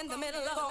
in the middle, of.